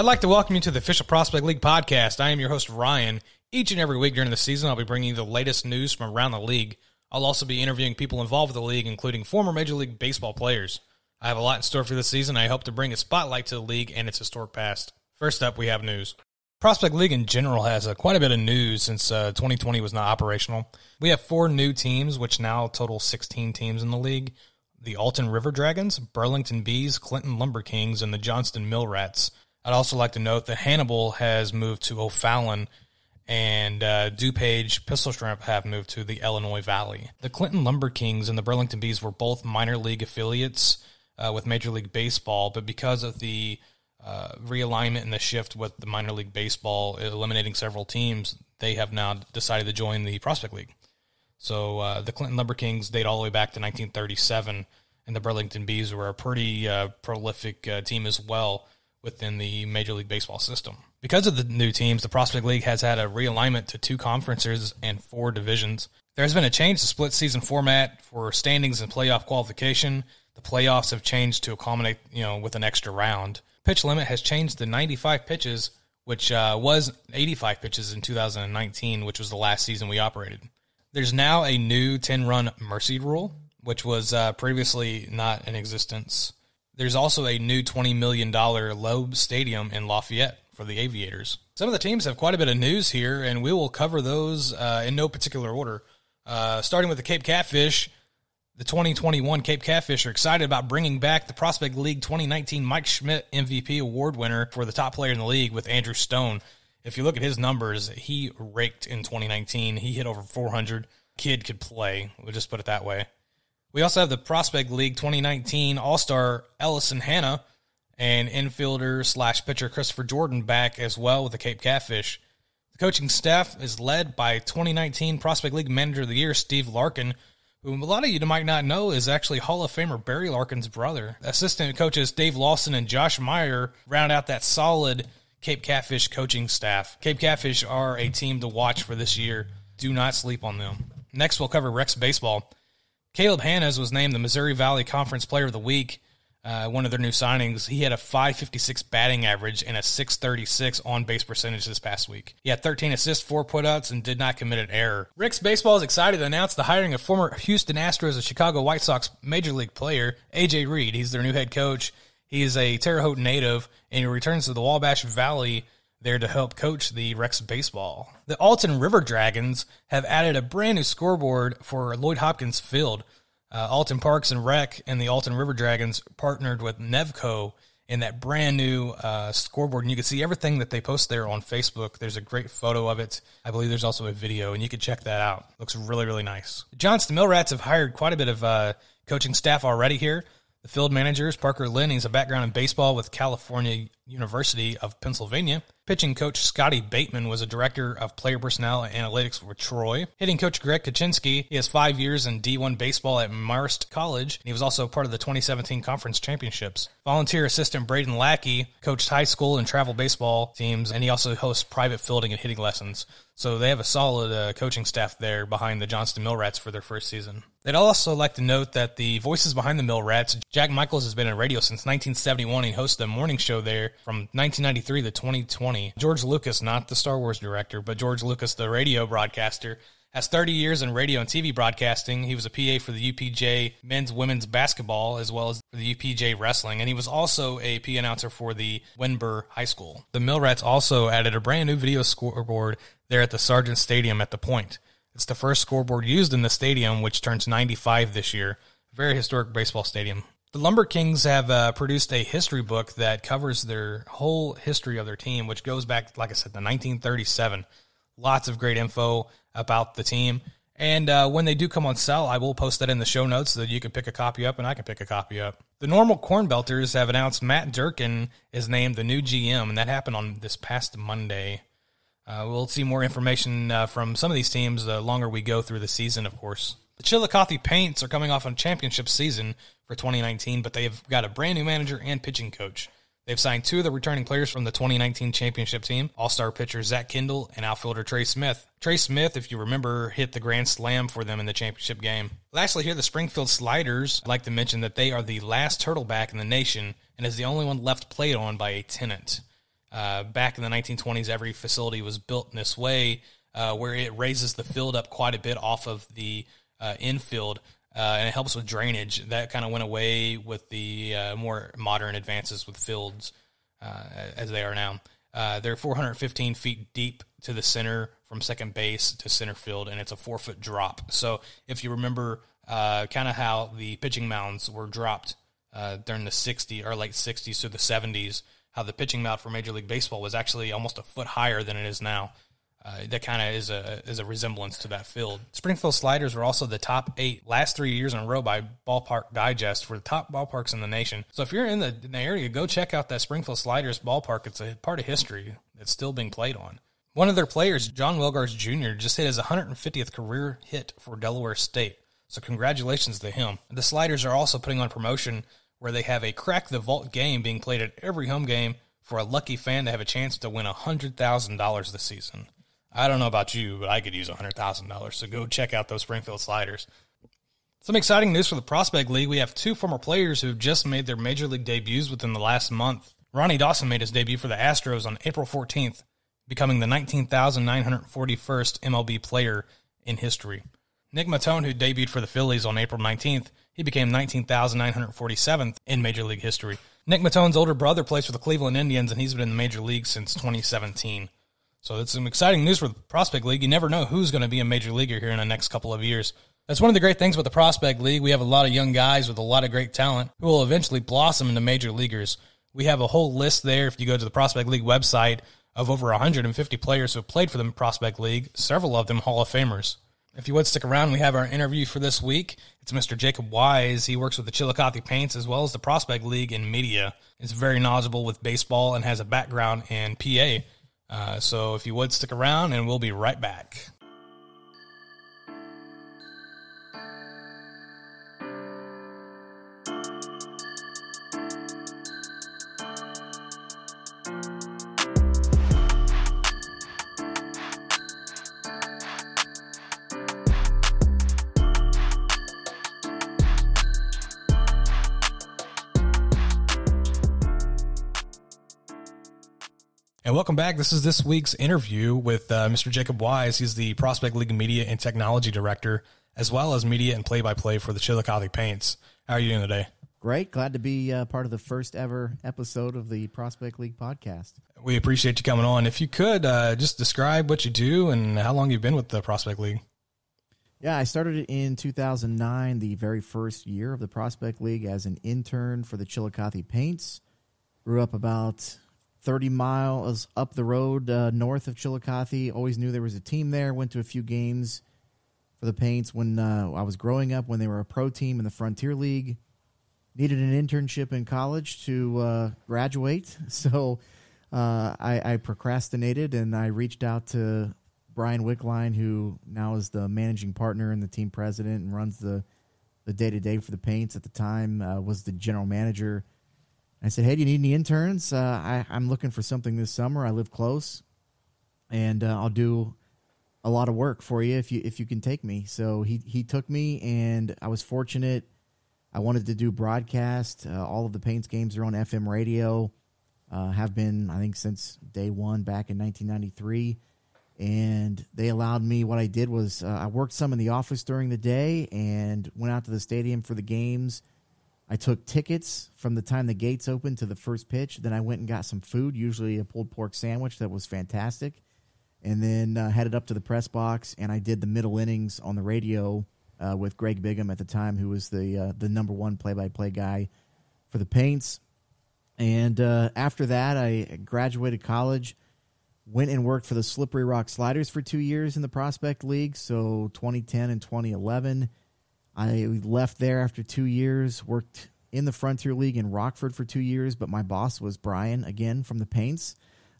I'd like to welcome you to the official Prospect League podcast. I am your host, Ryan. Each and every week during the season, I'll be bringing you the latest news from around the league. I'll also be interviewing people involved with the league, including former Major League Baseball players. I have a lot in store for this season. I hope to bring a spotlight to the league and its historic past. First up, we have news. Prospect League in general has uh, quite a bit of news since uh, 2020 was not operational. We have four new teams, which now total 16 teams in the league the Alton River Dragons, Burlington Bees, Clinton Lumber Kings, and the Johnstown Mill Rats. I'd also like to note that Hannibal has moved to O'Fallon and uh, DuPage Pistol Shrimp have moved to the Illinois Valley. The Clinton Lumber Kings and the Burlington Bees were both minor league affiliates uh, with Major League Baseball, but because of the uh, realignment and the shift with the minor league baseball eliminating several teams, they have now decided to join the Prospect League. So uh, the Clinton Lumber Kings date all the way back to 1937, and the Burlington Bees were a pretty uh, prolific uh, team as well within the Major League Baseball system. Because of the new teams, the Prospect League has had a realignment to two conferences and four divisions. There has been a change to split season format for standings and playoff qualification. The playoffs have changed to accommodate, you know, with an extra round. Pitch limit has changed to 95 pitches, which uh, was 85 pitches in 2019, which was the last season we operated. There's now a new 10 run mercy rule, which was uh, previously not in existence. There's also a new $20 million Loeb Stadium in Lafayette for the Aviators. Some of the teams have quite a bit of news here, and we will cover those uh, in no particular order. Uh, starting with the Cape Catfish, the 2021 Cape Catfish are excited about bringing back the Prospect League 2019 Mike Schmidt MVP award winner for the top player in the league with Andrew Stone. If you look at his numbers, he raked in 2019. He hit over 400. Kid could play. We'll just put it that way. We also have the Prospect League 2019 All Star Ellison Hanna and infielder slash pitcher Christopher Jordan back as well with the Cape Catfish. The coaching staff is led by 2019 Prospect League Manager of the Year Steve Larkin, who a lot of you might not know is actually Hall of Famer Barry Larkin's brother. Assistant coaches Dave Lawson and Josh Meyer round out that solid Cape Catfish coaching staff. Cape Catfish are a team to watch for this year. Do not sleep on them. Next, we'll cover Rex Baseball. Caleb Hannes was named the Missouri Valley Conference Player of the Week. Uh, one of their new signings. He had a 556 batting average and a 636 on base percentage this past week. He had 13 assists, four putouts, and did not commit an error. Rex Baseball is excited to announce the hiring of former Houston Astros and Chicago White Sox major league player AJ Reed. He's their new head coach. He is a Terre Haute native and he returns to the Wabash Valley there to help coach the Rex baseball. The Alton River Dragons have added a brand new scoreboard for Lloyd Hopkins Field. Uh, Alton Parks and Rec and the Alton River Dragons partnered with Nevco in that brand new uh, scoreboard. And you can see everything that they post there on Facebook. There's a great photo of it. I believe there's also a video, and you can check that out. Looks really, really nice. Johnstown Mill Rats have hired quite a bit of uh, coaching staff already here. The field managers, Parker Lynn, he's a background in baseball with California University of Pennsylvania. Pitching coach Scotty Bateman was a director of player personnel and analytics for Troy. Hitting coach Greg Kaczynski, he has five years in D1 baseball at Marist College. And he was also part of the 2017 conference championships. Volunteer assistant Braden Lackey coached high school and travel baseball teams, and he also hosts private fielding and hitting lessons. So they have a solid uh, coaching staff there behind the Johnstown Mill Rats for their first season. They'd also like to note that the voices behind the Mill Rats, Jack Michaels has been in radio since 1971. He hosts a morning show there from 1993 to 2020. George Lucas, not the Star Wars director, but George Lucas, the radio broadcaster, has 30 years in radio and TV broadcasting. He was a PA for the UPJ men's women's basketball as well as for the UPJ wrestling, and he was also a P announcer for the Windber High School. The Mill Rats also added a brand new video scoreboard there at the Sargent Stadium at the Point. It's the first scoreboard used in the stadium, which turns 95 this year. Very historic baseball stadium. The Lumber Kings have uh, produced a history book that covers their whole history of their team, which goes back, like I said, to 1937. Lots of great info about the team. And uh, when they do come on sale, I will post that in the show notes so that you can pick a copy up and I can pick a copy up. The normal Corn Belters have announced Matt Durkin is named the new GM, and that happened on this past Monday. Uh, we'll see more information uh, from some of these teams the longer we go through the season, of course. The Chillicothe Paints are coming off a championship season for 2019, but they have got a brand new manager and pitching coach. They've signed two of the returning players from the 2019 championship team All Star pitcher Zach Kendall and outfielder Trey Smith. Trey Smith, if you remember, hit the grand slam for them in the championship game. Lastly, here, the Springfield Sliders. I'd like to mention that they are the last turtleback in the nation and is the only one left played on by a tenant. Uh, back in the 1920s, every facility was built in this way, uh, where it raises the field up quite a bit off of the uh, infield, uh, and it helps with drainage. That kind of went away with the uh, more modern advances with fields uh, as they are now. they're 415 feet deep to the center from second base to center field, and it's a four foot drop. So if you remember, kind of how the pitching mounds were dropped during the 60s or late 60s to the 70s how the pitching mound for Major League Baseball was actually almost a foot higher than it is now. Uh, that kind of is a is a resemblance to that field. Springfield Sliders were also the top eight last three years in a row by Ballpark Digest for the top ballparks in the nation. So if you're in the, in the area, go check out that Springfield Sliders ballpark. It's a part of history that's still being played on. One of their players, John Welgars Jr., just hit his 150th career hit for Delaware State. So congratulations to him. The Sliders are also putting on promotion where they have a crack the vault game being played at every home game for a lucky fan to have a chance to win $100,000 this season. I don't know about you, but I could use $100,000. So go check out those Springfield sliders. Some exciting news for the Prospect League. We have two former players who have just made their major league debuts within the last month. Ronnie Dawson made his debut for the Astros on April 14th, becoming the 19,941st MLB player in history. Nick Maton, who debuted for the Phillies on April 19th, he became 19,947th in Major League history. Nick Maton's older brother plays for the Cleveland Indians, and he's been in the Major League since 2017. So it's some exciting news for the Prospect League. You never know who's going to be a major leaguer here in the next couple of years. That's one of the great things about the Prospect League. We have a lot of young guys with a lot of great talent who will eventually blossom into major leaguers. We have a whole list there if you go to the Prospect League website of over 150 players who have played for the Prospect League, several of them Hall of Famers. If you would stick around, we have our interview for this week. It's Mr. Jacob Wise. He works with the Chillicothe Paints as well as the Prospect League in media. He's very knowledgeable with baseball and has a background in PA. Uh, so if you would stick around, and we'll be right back. Welcome back. This is this week's interview with uh, Mr. Jacob Wise. He's the Prospect League Media and Technology Director, as well as media and play by play for the Chillicothe Paints. How are you doing today? Great. Glad to be uh, part of the first ever episode of the Prospect League podcast. We appreciate you coming on. If you could uh, just describe what you do and how long you've been with the Prospect League. Yeah, I started in 2009, the very first year of the Prospect League, as an intern for the Chillicothe Paints. Grew up about 30 miles up the road uh, north of Chillicothe. Always knew there was a team there. Went to a few games for the Paints when uh, I was growing up, when they were a pro team in the Frontier League. Needed an internship in college to uh, graduate, so uh, I, I, procrastinated and I reached out to Brian Wickline, who now is the managing partner and the team president and runs the the day to day for the Paints. At the time, uh, was the general manager I said, "Hey, do you need any interns? Uh, I, am looking for something this summer. I live close, and uh, I'll do a lot of work for you if you if you can take me." So he he took me, and I was fortunate. I wanted to do broadcast. Uh, all of the Paints games are on FM radio. Uh, have been, I think, since day one back in 1993. And they allowed me. What I did was uh, I worked some in the office during the day and went out to the stadium for the games I took tickets from the time the gates opened to the first pitch. Then I went and got some food, usually a pulled pork sandwich that was fantastic, and then uh, headed up to the press box and I did the middle innings on the radio uh, with Greg Bigham at the time, who was the uh, the number one play by play guy for the Paints. And uh, after that, I graduated college, went and worked for the Slippery Rock Sliders for two years in the Prospect League, so 2010 and 2011 I left there after two years, worked in the Frontier League in Rockford for two years, but my boss was Brian again from the Paints.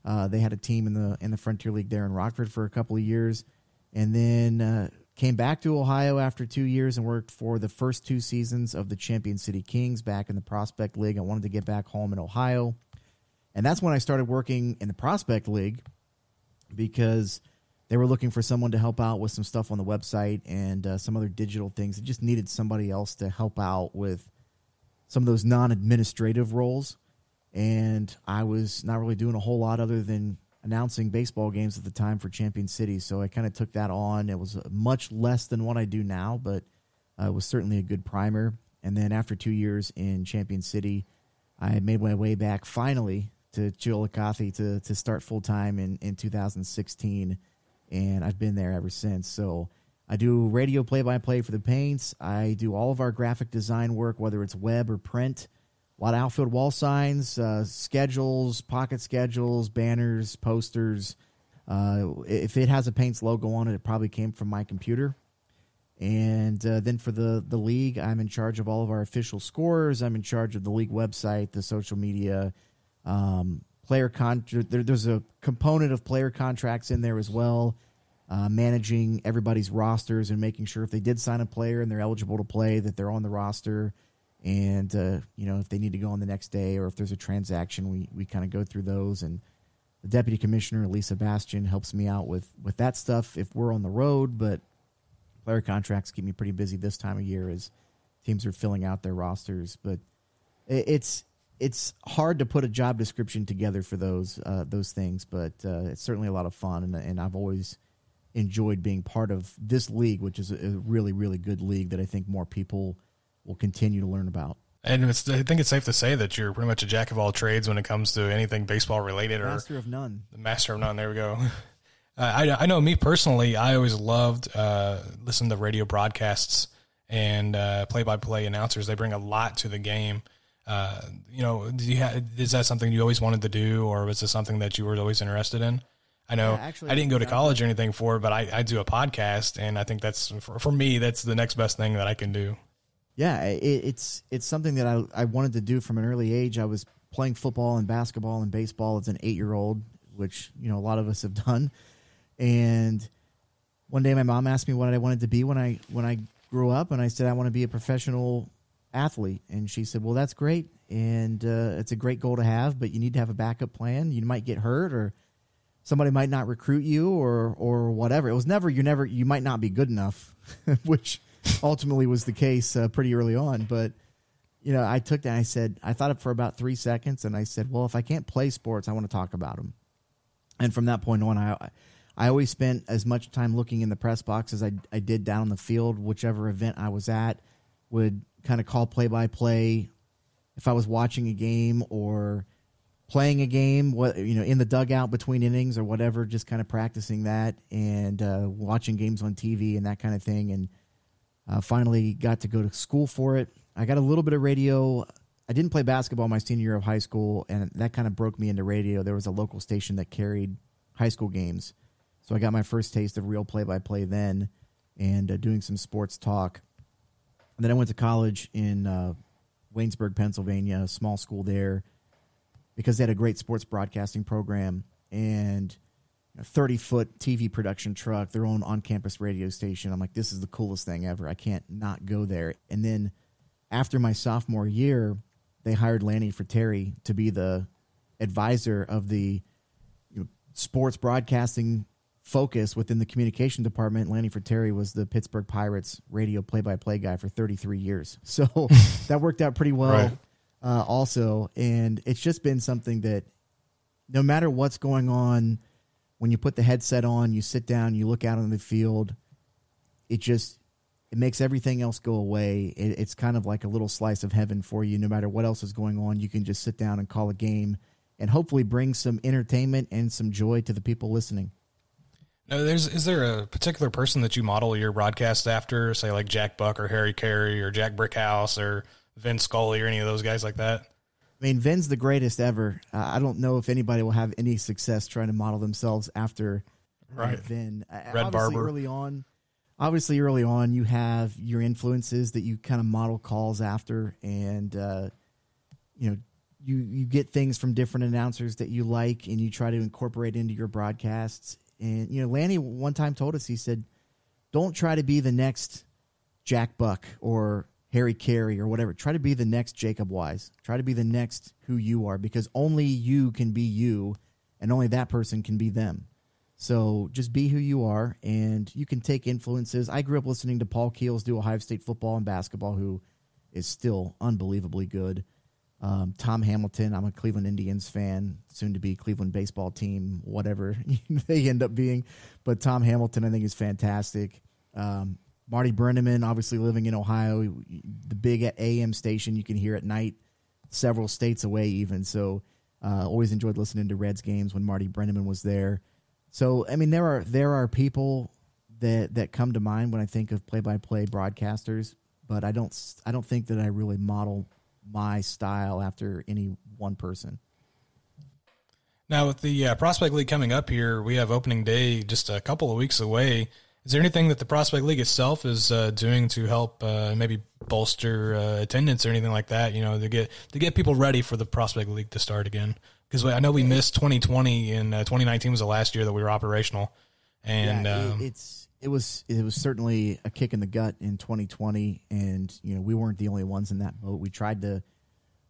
Uh, they had a team in the in the Frontier League there in Rockford for a couple of years, and then uh, came back to Ohio after two years and worked for the first two seasons of the Champion City Kings back in the Prospect League. I wanted to get back home in Ohio, and that's when I started working in the Prospect League because they were looking for someone to help out with some stuff on the website and uh, some other digital things. It just needed somebody else to help out with some of those non-administrative roles. and I was not really doing a whole lot other than announcing baseball games at the time for Champion City. So I kind of took that on. It was much less than what I do now, but uh, it was certainly a good primer. And then after two years in Champion City, I made my way back finally to Chillicothe to to start full time in in 2016, and I've been there ever since. So I do radio play by play for the Paints. I do all of our graphic design work, whether it's web or print. A lot of outfield wall signs, uh, schedules, pocket schedules, banners, posters. Uh, if it has a Paints logo on it, it probably came from my computer. And uh, then for the the league, I'm in charge of all of our official scores. I'm in charge of the league website, the social media, um, player con. There, there's a component of player contracts in there as well, uh, managing everybody's rosters and making sure if they did sign a player and they're eligible to play, that they're on the roster. And uh, you know if they need to go on the next day or if there's a transaction, we we kind of go through those and. The deputy commissioner Lisa Bastian helps me out with with that stuff if we're on the road, but player contracts keep me pretty busy this time of year as teams are filling out their rosters. But it's it's hard to put a job description together for those uh, those things, but uh, it's certainly a lot of fun, and, and I've always enjoyed being part of this league, which is a really really good league that I think more people will continue to learn about. And I think it's safe to say that you're pretty much a jack of all trades when it comes to anything baseball related, or master of none. The master of none. There we go. I, I know me personally, I always loved uh, listening to radio broadcasts and play by play announcers. They bring a lot to the game. Uh, you know, you ha- is that something you always wanted to do, or was this something that you were always interested in? I know yeah, actually, I didn't go to college or anything for it, but I, I do a podcast, and I think that's for, for, me that's the next best thing that I can do. Yeah, it, it's it's something that I I wanted to do from an early age. I was playing football and basketball and baseball as an eight year old, which you know a lot of us have done. And one day, my mom asked me what I wanted to be when I when I grew up, and I said I want to be a professional athlete. And she said, "Well, that's great, and uh, it's a great goal to have, but you need to have a backup plan. You might get hurt, or somebody might not recruit you, or or whatever. It was never you never you might not be good enough, which ultimately was the case uh, pretty early on. But you know, I took that. I said I thought it for about three seconds, and I said, "Well, if I can't play sports, I want to talk about them." And from that point on, I I always spent as much time looking in the press box as I, I did down on the field, whichever event I was at, would kind of call play by play if I was watching a game or playing a game, what you know, in the dugout between innings or whatever, just kind of practicing that and uh, watching games on TV and that kind of thing. And uh, finally got to go to school for it. I got a little bit of radio. I didn't play basketball my senior year of high school, and that kind of broke me into radio. There was a local station that carried high school games, so I got my first taste of real play by play then and uh, doing some sports talk. And then I went to college in uh, Waynesburg, Pennsylvania, small school there, because they had a great sports broadcasting program and a 30 foot TV production truck, their own on campus radio station. I'm like, this is the coolest thing ever. I can't not go there. And then after my sophomore year, they hired Lanny Frattare to be the advisor of the you know, sports broadcasting focus within the communication department. Lanny Frattare was the Pittsburgh Pirates radio play-by-play guy for 33 years, so that worked out pretty well. Right. Uh, also, and it's just been something that no matter what's going on, when you put the headset on, you sit down, you look out on the field, it just it makes everything else go away. It, it's kind of like a little slice of heaven for you. No matter what else is going on, you can just sit down and call a game and hopefully bring some entertainment and some joy to the people listening. Now, there's is there a particular person that you model your broadcast after, say like Jack Buck or Harry Caray or Jack Brickhouse or Vin Scully or any of those guys like that? I mean, Vin's the greatest ever. Uh, I don't know if anybody will have any success trying to model themselves after uh, right. Vin. Uh, Red obviously Barber. Early on, obviously early on, you have your influences that you kind of model calls after, and uh, you know you you get things from different announcers that you like, and you try to incorporate into your broadcasts. And you know, Lanny one time told us he said, "Don't try to be the next Jack Buck or Harry Caray or whatever. Try to be the next Jacob Wise. Try to be the next who you are because only you can be you, and only that person can be them." So just be who you are, and you can take influences. I grew up listening to Paul Keels do Ohio State football and basketball, who is still unbelievably good. Um, Tom Hamilton, I'm a Cleveland Indians fan, soon to be Cleveland baseball team, whatever they end up being. But Tom Hamilton, I think, is fantastic. Um, Marty Brennaman, obviously living in Ohio, the big AM station you can hear at night, several states away, even. So, uh, always enjoyed listening to Reds games when Marty Brennaman was there. So, I mean, there are there are people that that come to mind when I think of play by play broadcasters, but I don't I don't think that I really model my style after any one person. Now, with the uh, Prospect League coming up here, we have opening day just a couple of weeks away. Is there anything that the Prospect League itself is uh, doing to help uh, maybe bolster uh, attendance or anything like that? You know, to get to get people ready for the Prospect League to start again. Because I know we missed 2020 and uh, 2019 was the last year that we were operational, and yeah, um, it, it's it was it was certainly a kick in the gut in 2020, and you know we weren't the only ones in that boat. We tried to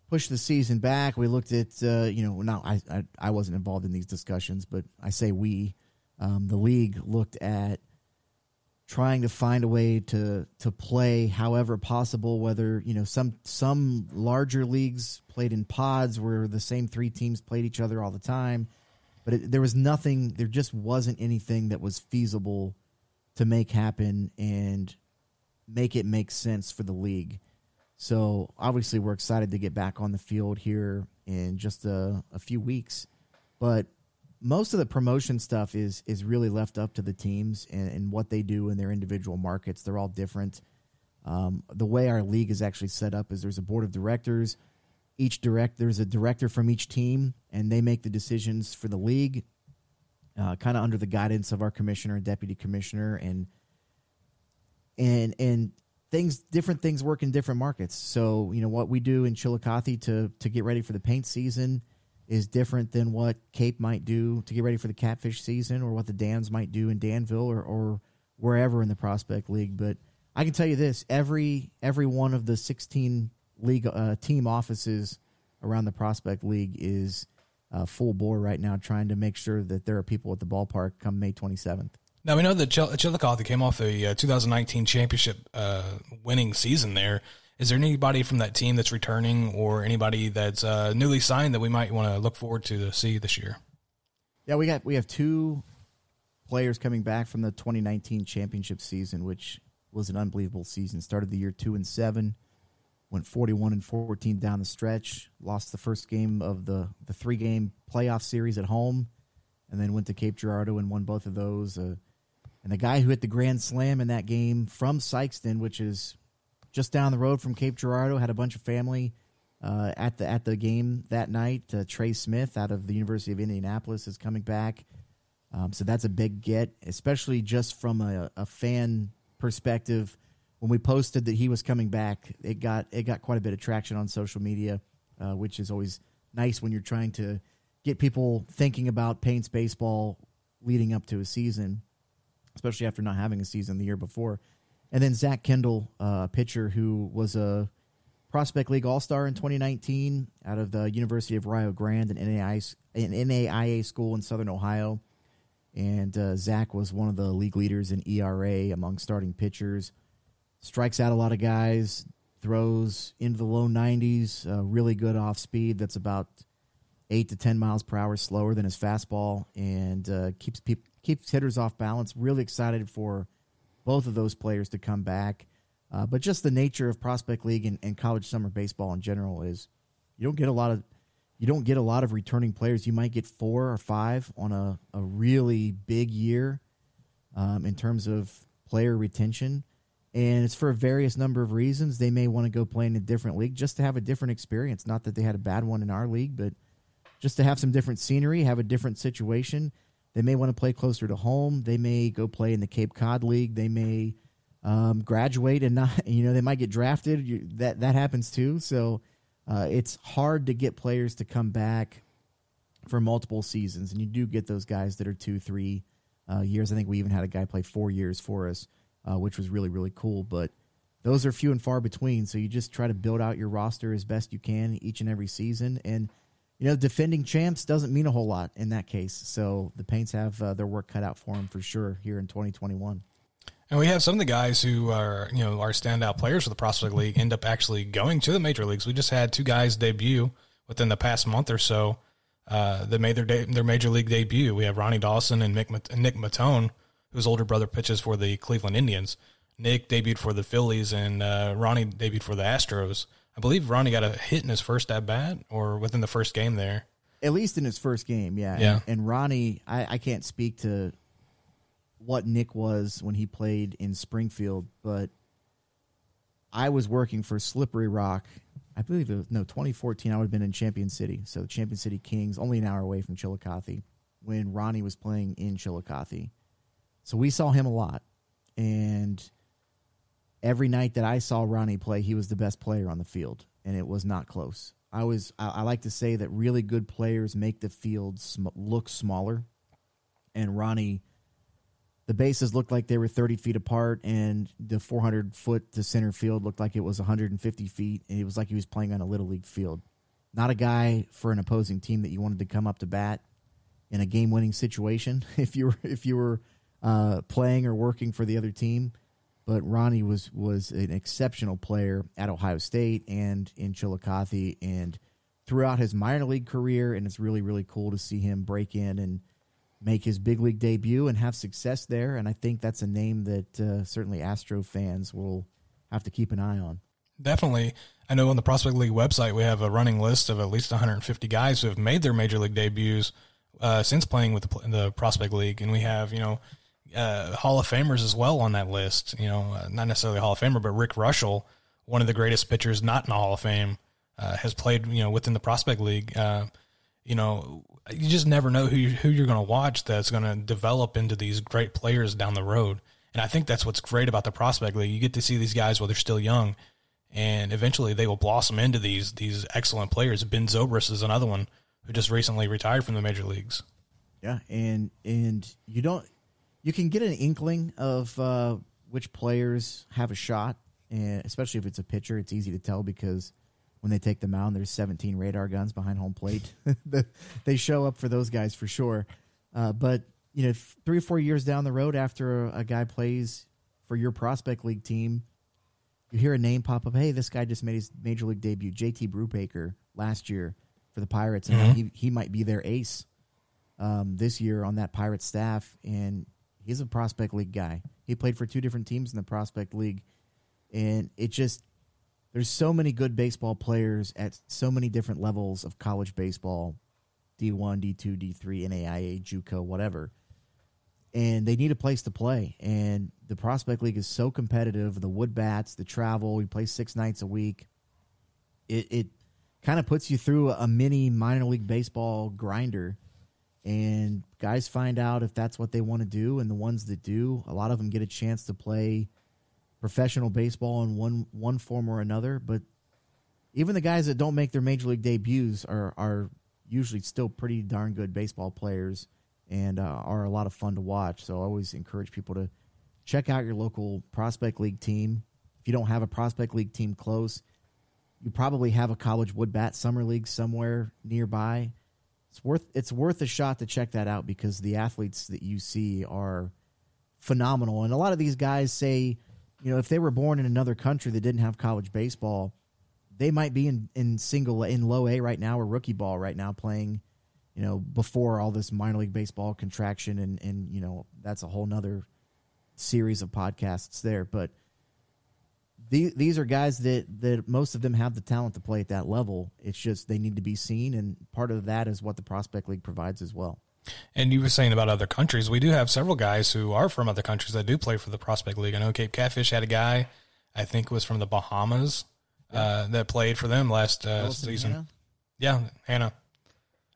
push the season back. We looked at uh, you know now I, I, I wasn't involved in these discussions, but I say we, um, the league looked at trying to find a way to to play however possible. Whether you know some some larger leagues played in pods where the same three teams played each other all the time, but it, there was nothing. There just wasn't anything that was feasible to make happen and make it make sense for the league. So obviously, we're excited to get back on the field here in just a, a few weeks, but most of the promotion stuff is is really left up to the teams and, and what they do in their individual markets. They're all different. Um, the way our league is actually set up is there's a board of directors. Each direct there's a director from each team, and they make the decisions for the league, uh, kind of under the guidance of our commissioner and deputy commissioner, and and and things different things work in different markets. So you know what we do in Chillicothe to to get ready for the paint season is different than what Cape might do to get ready for the catfish season, or what the Dans might do in Danville, or, or wherever in the prospect league. But I can tell you this: every every one of the sixteen league uh, team offices around the prospect league is uh, full bore right now, trying to make sure that there are people at the ballpark come May twenty seventh. Now we know that Chill- Chillicothe came off the uh, 2019 championship uh, winning season there. Is there anybody from that team that's returning or anybody that's uh, newly signed that we might want to look forward to to see this year? Yeah, we got we have two players coming back from the 2019 championship season, which was an unbelievable season. Started the year two and seven, went 41 and 14 down the stretch. Lost the first game of the the three game playoff series at home, and then went to Cape Girardeau and won both of those. Uh, and the guy who hit the grand slam in that game from Sikeston, which is just down the road from Cape Girardeau, had a bunch of family uh, at the at the game that night. Uh, Trey Smith out of the University of Indianapolis is coming back, um, so that's a big get, especially just from a, a, fan perspective. When we posted that he was coming back, it got it got quite a bit of traction on social media, uh, which is always nice when you're trying to get people thinking about Paints baseball leading up to a season, especially after not having a season the year before. And then Zach Kendall, a uh, pitcher who was a Prospect League All Star in 2019 out of the University of Rio Grande, an NAIA, an NAIA school in Southern Ohio. And uh, Zach was one of the league leaders in ERA among starting pitchers. Strikes out a lot of guys, throws into the low 90s, uh, really good off speed. That's about eight to 10 miles per hour slower than his fastball, and uh, keeps pe- keeps hitters off balance. Really excited for both of those players to come back. Uh, but just the nature of prospect league and, and, college summer baseball in general is you don't get a lot of you don't get a lot of returning players. You might get four or five on a, a really big year um, in terms of player retention. And it's for various number of reasons. They may want to go play in a different league just to have a different experience. Not that they had a bad one in our league, but just to have some different scenery, have a different situation. They may want to play closer to home. They may go play in the Cape Cod League. They may um, graduate and not, you know, they might get drafted. You, that that happens too. So uh, it's hard to get players to come back for multiple seasons, and you do get those guys that are two, three uh, years. I think we even had a guy play four years for us, uh, which was really really cool. But those are few and far between. So you just try to build out your roster as best you can each and every season, and you know, defending champs doesn't mean a whole lot in that case. So the Paints have uh, their work cut out for them for sure here in 2021. And we have some of the guys who are, you know, our standout players for the Prospect League end up actually going to the major leagues. We just had two guys debut within the past month or so uh, that made their de- their major league debut. We have Ronnie Dawson and Nick, Nick Maton, whose older brother pitches for the Cleveland Indians. Nick debuted for the Phillies, and uh, Ronnie debuted for the Astros. I believe Ronnie got a hit in his first at bat or within the first game there. At least in his first game, yeah. Yeah. And, and Ronnie, I, I can't speak to what Nick was when he played in Springfield, but I was working for Slippery Rock. I believe it was no 2014. I would have been in Champion City, so Champion City Kings, only an hour away from Chillicothe, when Ronnie was playing in Chillicothe. So we saw him a lot, and every night that I saw Ronnie play, he was the best player on the field, and it was not close. I was I, I like to say that really good players make the field sm- look smaller, and Ronnie, the bases looked like they were 30 feet apart, and the 400 foot to center field looked like it was 150 feet, and it was like he was playing on a little league field. Not a guy for an opposing team that you wanted to come up to bat in a game winning situation. If you were if you were uh, playing or working for the other team but Ronnie was was an exceptional player at Ohio State and in Chillicothe and throughout his minor league career. And it's really really cool to see him break in and make his big league debut and have success there. And I think that's a name that uh, certainly Astro fans will have to keep an eye on. Definitely. I know on the Prospect League website, we have a running list of at least 150 guys who have made their major league debuts uh, since playing with the, the Prospect League. And we have, you know, uh, Hall of Famers as well on that list. You know, uh, not necessarily Hall of Famer, but Rick Reuschel, one of the greatest pitchers not in the Hall of Fame, uh, has played you know within the Prospect League. Uh, you know, you just never know who you, who you're going to watch that's going to develop into these great players down the road. And I think that's what's great about the Prospect League. You get to see these guys while they're still young, and eventually they will blossom into these these excellent players. Ben Zobrist is another one who just recently retired from the major leagues. Yeah, and and you don't you can get an inkling of uh, which players have a shot, and especially if it's a pitcher, it's easy to tell because when they take the mound, there's 17 radar guns behind home plate. they show up for those guys for sure. Uh, but you know, three or four years down the road, after a, a, guy plays for your prospect league team, you hear a name pop up. Hey, this guy just made his major league debut. JT Brubaker last year for the Pirates, and mm-hmm. he he might be their ace um, this year on that Pirate staff. And He's a prospect league guy. He played for two different teams in the prospect league, and it just there's so many good baseball players at so many different levels of college baseball, D1, D2, D3, NAIA, JUCO, whatever. And they need a place to play. And the prospect league is so competitive. The wood bats, the travel. We play six nights a week. It it kind of puts you through a mini minor league baseball grinder and guys find out if that's what they want to do and the ones that do a lot of them get a chance to play professional baseball in one one form or another but even the guys that don't make their major league debuts are are usually still pretty darn good baseball players and uh, are a lot of fun to watch. So i always encourage people to check out your local prospect league team. If you don't have a prospect league team close you probably have a college wood bat summer league somewhere nearby it's worth it's worth a shot to check that out because the athletes that you see are phenomenal. And a lot of these guys say, you know, if they were born in another country that didn't have college baseball, they might be in, in single in low A right now or rookie ball right now playing, you know, before all this minor league baseball contraction and and you know, that's a whole nother series of podcasts there. But these these are guys that that most of them have the talent to play at that level. It's just they need to be seen, and part of that is what the prospect league provides as well. And you were saying about other countries. We do have several guys who are from other countries that do play for the prospect league. I know Cape Catfish had a guy, I think was from the Bahamas, yeah. uh, that played for them last uh, season. Hannah? Yeah, Hannah.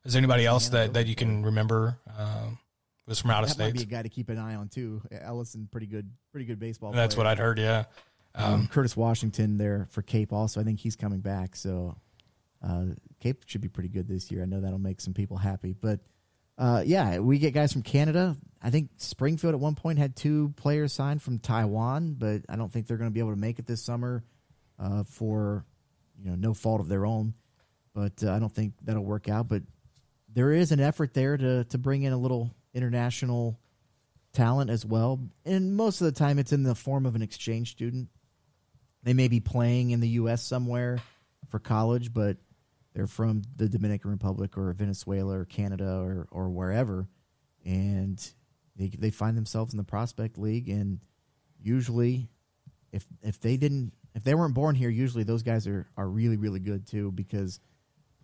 Is there anybody else Hannah that, that you can remember um, was from out of state? Might be a guy to keep an eye on too. Ellison, pretty good, pretty good baseball. That's player. what I'd heard. Yeah. Um, Curtis Washington there for Cape also. I think he's coming back. So uh, Cape should be pretty good this year. I know that'll make some people happy. But uh, yeah, we get guys from Canada. I think Springfield at one point had two players signed from Taiwan, but I don't think they're going to be able to make it this summer uh, for you know no fault of their own. But uh, I don't think that'll work out. But there is an effort there to to bring in a little international talent as well. And most of the time, it's in the form of an exchange student. They may be playing in the U.S. somewhere for college, but they're from the Dominican Republic or Venezuela or Canada or, or wherever. And they, they find themselves in the prospect league. And usually, if, if they didn't, if they weren't born here, usually those guys are, are really, really good too because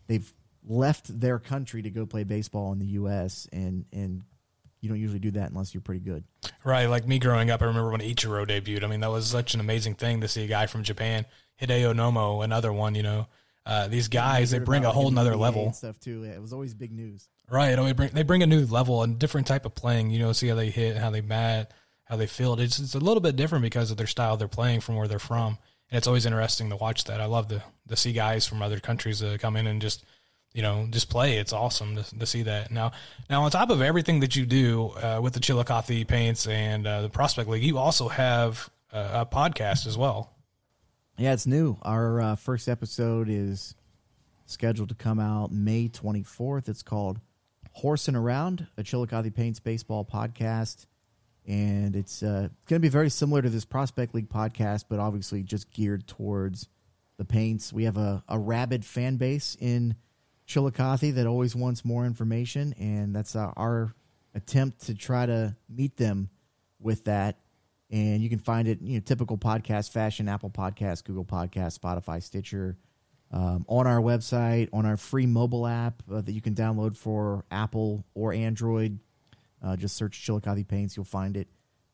they've left their country to go play baseball in the U.S. and and you don't usually do that unless you're pretty good. Right, like me growing up, I remember when Ichiro debuted. I mean, that was such an amazing thing to see a guy from Japan, Hideo Nomo, another one. You know, uh, these guys they bring a whole nother level. Stuff too. Yeah, it was always big news. Right, they bring they bring a new level and different type of playing. You know, see how they hit, how they bat, how they field. It's it's a little bit different because of their style they're playing from where they're from, and it's always interesting to watch that. I love to to see guys from other countries uh, come in and just you know, just play. It's awesome to, to see that. Now, now on top of everything that you do uh, with the Chillicothe Paints and uh, the Prospect League, you also have a, a podcast as well. Yeah, it's new. Our uh, first episode is scheduled to come out May 24th. It's called Horsing Around, a Chillicothe Paints baseball podcast. And it's uh, going to be very similar to this Prospect League podcast, but obviously just geared towards the Paints. We have a, a rabid fan base in – Chillicothe that always wants more information, and that's uh, our attempt to try to meet them with that. And you can find it, you know, typical podcast fashion: Apple Podcast, Google Podcast, Spotify, Stitcher, um, on our website, on our free mobile app uh, that you can download for Apple or Android. Uh, just search Chillicothe Paints, you'll find it.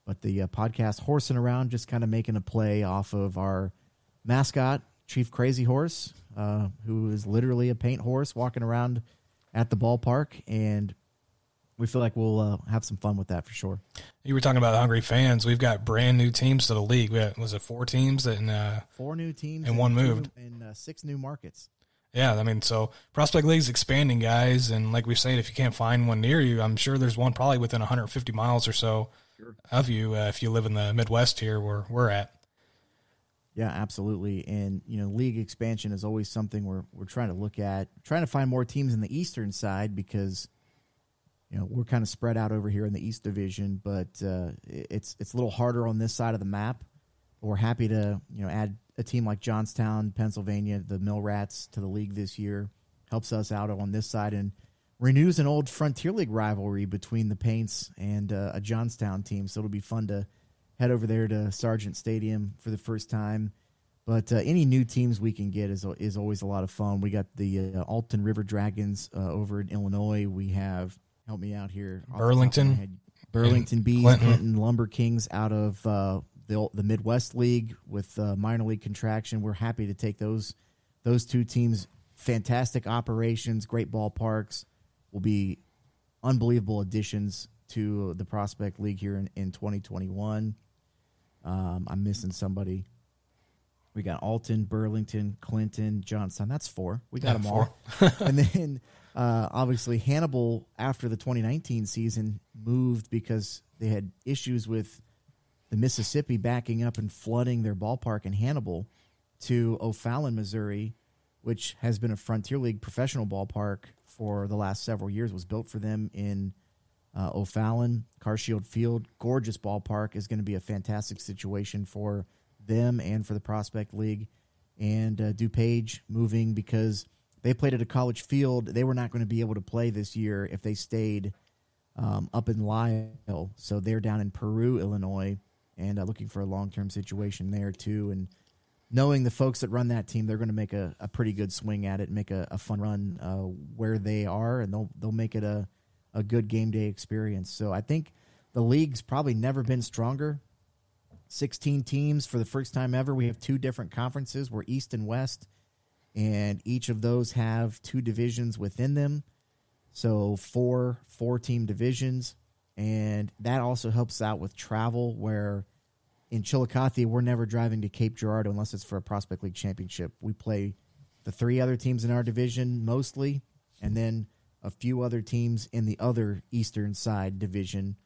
But the uh, podcast horsing around, just kind of making a play off of our mascot, Chief Crazy Horse, uh, who is literally a paint horse walking around at the ballpark, and we feel like we'll uh, have some fun with that for sure. You were talking about hungry fans. We've got brand new teams to the league. We had, was it four teams and uh, four new teams and one moved and uh, six new markets. Yeah, I mean, so Prospect League's expanding, guys, and like we said, if you can't find one near you, I'm sure there's one probably within 150 miles or so sure. of you uh, if you live in the Midwest here where we're at. Yeah, absolutely. And you know, league expansion is always something we're we're trying to look at, trying to find more teams in the eastern side because you know we're kind of spread out over here in the East Division, but uh, it's it's a little harder on this side of the map. We're happy to you know add a team like Johnstown, Pennsylvania, the Mill Rats to the league this year. Helps us out on this side and renews an old Frontier League rivalry between the Paints and uh, a Johnstown team. So it'll be fun to head over there to Sargent Stadium for the first time. But uh, any new teams we can get is is always a lot of fun. We got the uh, Alton River Dragons uh, over in Illinois. We have help me out here Burlington, Burlington Bees, Clinton. Clinton Lumber Kings out of uh, the the Midwest League with uh, minor league contraction. We're happy to take those those two teams. Fantastic operations, great ballparks. Will be unbelievable additions to the Prospect League here in, in 2021. Um, I'm missing somebody. We got Alton, Burlington, Clinton, Johnstown. That's four. We got yeah, them all. and then uh, obviously Hannibal after the 2019 season moved because they had issues with the Mississippi backing up and flooding their ballpark in Hannibal to O'Fallon, Missouri, which has been a Frontier League professional ballpark for the last several years. Was built for them in uh, O'Fallon, Carshield Field, gorgeous ballpark is going to be a fantastic situation for them and for the Prospect League. And uh, DuPage moving because they played at a college field. They were not going to be able to play this year if they stayed um, up in Lisle. So they're down in Peru, Illinois, and uh, looking for a long term situation there too. And knowing the folks that run that team, they're going to make a, a pretty good swing at it, make a, a fun run uh, where they are, and they'll they'll make it a a good game day experience. So I think the league's probably never been stronger. 16 teams for the first time ever. We have two different conferences. We're East and West, and each of those have two divisions within them. So four four team divisions, and that also helps out with travel. Where in Chillicothe, we're never driving to Cape Girardeau unless it's for a Prospect League championship. We play the three other teams in our division mostly, and then a few other teams in the other eastern side division,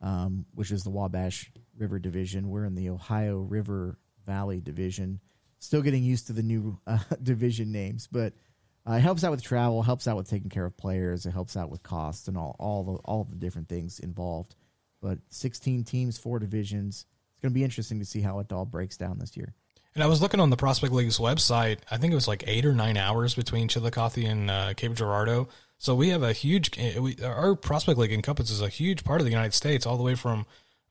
um, which is the Wabash River division. We're in the Ohio River Valley division. Still getting used to the new uh, division names, but uh, it helps out with travel, helps out with taking care of players, it helps out with costs and all all the all the different things involved. but 16 teams, four divisions. It's going to be interesting to see how it all breaks down this year. And I was looking on the Prospect League's website. I think it was like eight or nine hours between Chillicothe and uh, Cape Girardeau. So we have a huge. eh, We, our Prospect League encompasses a huge part of the United States, all the way from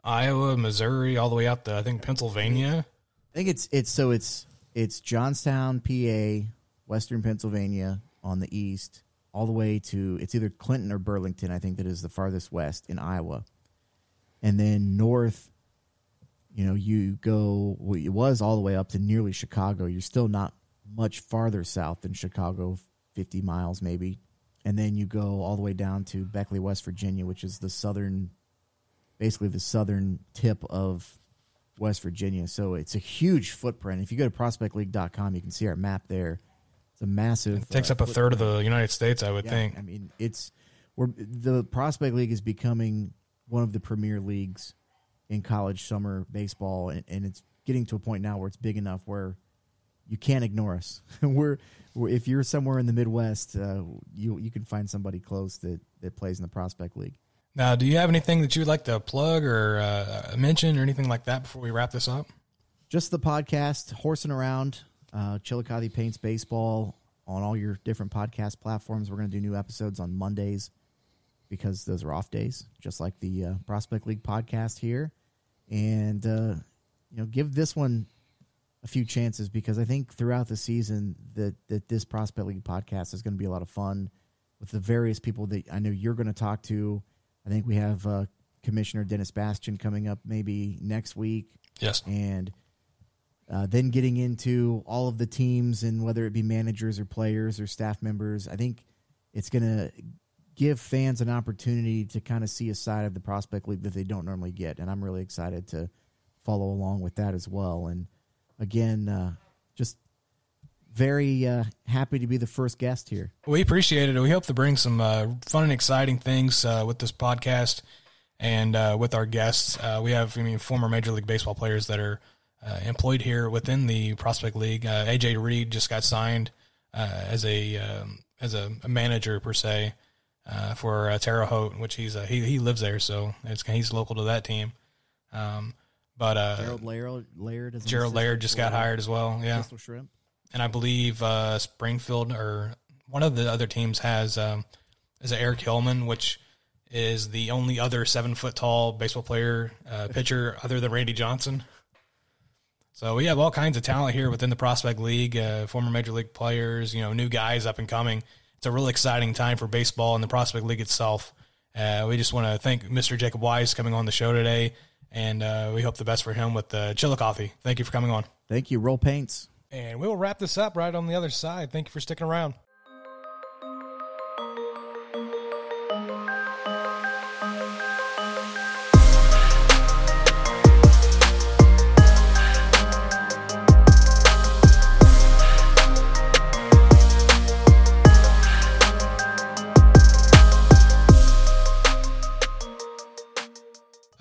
Iowa, Missouri, all the way out to I think Pennsylvania. I think it's it's so it's it's Johnstown, PA, Western Pennsylvania on the east, all the way to it's either Clinton or Burlington. I think that is the farthest west in Iowa, and then north. You know, you go. Well, it was all the way up to nearly Chicago. You're still not much farther south than Chicago, fifty miles maybe, and then you go all the way down to Beckley, West Virginia, which is the southern, basically the southern tip of West Virginia. So it's a huge footprint. If you go to prospectleague.com, you can see our map there. It's a massive. It takes uh, up a third of the United States, I would yeah, think. I mean, it's we're the Prospect League is becoming one of the premier leagues in college summer baseball, and, and it's getting to a point now where it's big enough where you can't ignore us. we're, we're if you're somewhere in the Midwest, uh, you you can find somebody close that that plays in the Prospect League. Now, do you have anything that you would like to plug or uh, mention or anything like that before we wrap this up? just the podcast, horsing around, uh, Chillicothe Paints Baseball on all your different podcast platforms. We're going to do new episodes on Mondays because those are off days, just like the uh, Prospect League podcast here. And, uh, you know, give this one a few chances because I think throughout the season that, that this Prospect League podcast is going to be a lot of fun with the various people that I know you're going to talk to. I think we have uh, Commissioner Dennis Bastien coming up maybe next week Yes. and uh, then getting into all of the teams and whether it be managers or players or staff members, I think it's going to give fans an opportunity to kind of see a side of the prospect league that they don't normally get, and I'm really excited to follow along with that as well. And again, uh, just very uh, happy to be the first guest here. We appreciate it. We hope to bring some uh, fun and exciting things uh, with this podcast and uh, with our guests. Uh, we have, I mean, former Major League Baseball players that are uh, employed here within the Prospect League. AJ Reed just got signed as a um, as a, manager per se for Terre Haute, which he's he he lives there, so it's he's local to that team. Um, but uh, Gerald Laird, Laird, is Gerald Laird just got hired as well. Yeah, Shrimp. and I believe uh, Springfield or one of the other teams has um, is Eric Hillman, which is the only other seven foot tall baseball player uh, pitcher other than Randy Johnson. So we have all kinds of talent here within the Prospect League, uh, former Major League players, you know, new guys up and coming. It's a really exciting time for baseball and the Prospect League itself. Uh, we just want to thank Mr. Jacob Wise coming on the show today, and uh, we hope the best for him with uh, Chillicothe. Thank you for coming on. Thank you. Roll paints. And we will wrap this up right on the other side. Thank you for sticking around.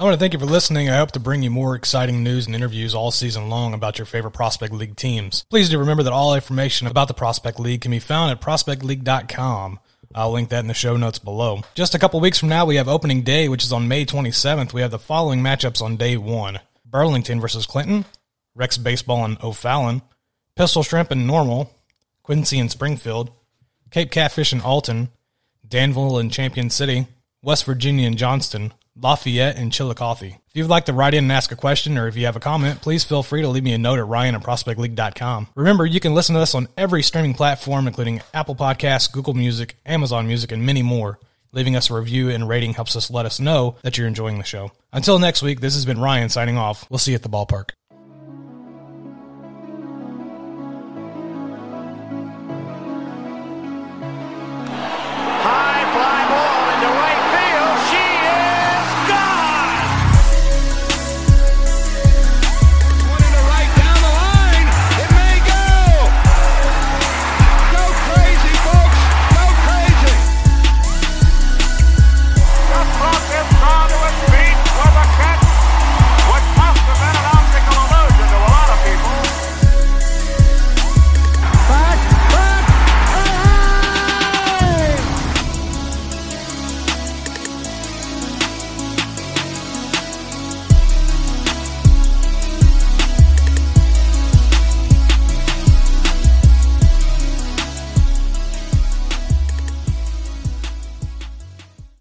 Want to thank you for listening. I hope to bring you more exciting news and interviews all season long about your favorite Prospect League teams. Please do remember that all information about the Prospect League can be found at prospectleague.com. I'll link that in the show notes below. Just a couple weeks from now, we have opening day, which is on May 27th. We have the following matchups on day one Burlington versus Clinton, Rex Baseball and O'Fallon, Pistol Shrimp and Normal, Quincy and Springfield, Cape Catfish and Alton, Danville and Champion City, West Virginia and Johnstown, Lafayette and Chillicothe. If you'd like to write in and ask a question or if you have a comment, please feel free to leave me a note at ryan at prospectleague.com. Remember, you can listen to us on every streaming platform, including Apple Podcasts, Google Music, Amazon Music, and many more. Leaving us a review and rating helps us let us know that you're enjoying the show. Until next week, this has been Ryan signing off. We'll see you at the ballpark.